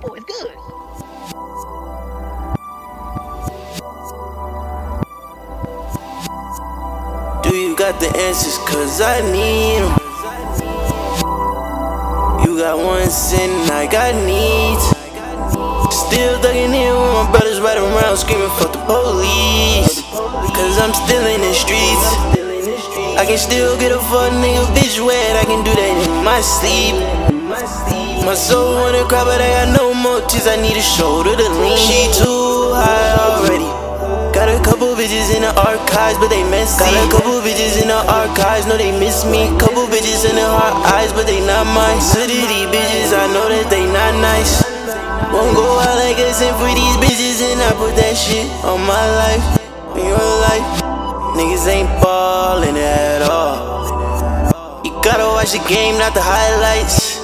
That boy is good. Do you got the answers? Cause I need them. You got one sin, I got needs. Still thugging in with my brothers right around screaming, fuck the police. Cause I'm still in the streets. I can still get a fuck nigga bitch wet. I can do that in my sleep. My soul wanna cry, but I got no more tears. I need a shoulder to lean. She too high already. Got a couple bitches in the archives, but they messy. Got a couple bitches in the archives, know they miss me. Couple bitches in the hard eyes, but they not mine. City bitches, I know that they not nice. Won't go out like a sin for these bitches, and I put that shit on my life, in your life. Niggas ain't ballin' at all. You gotta watch the game, not the highlights.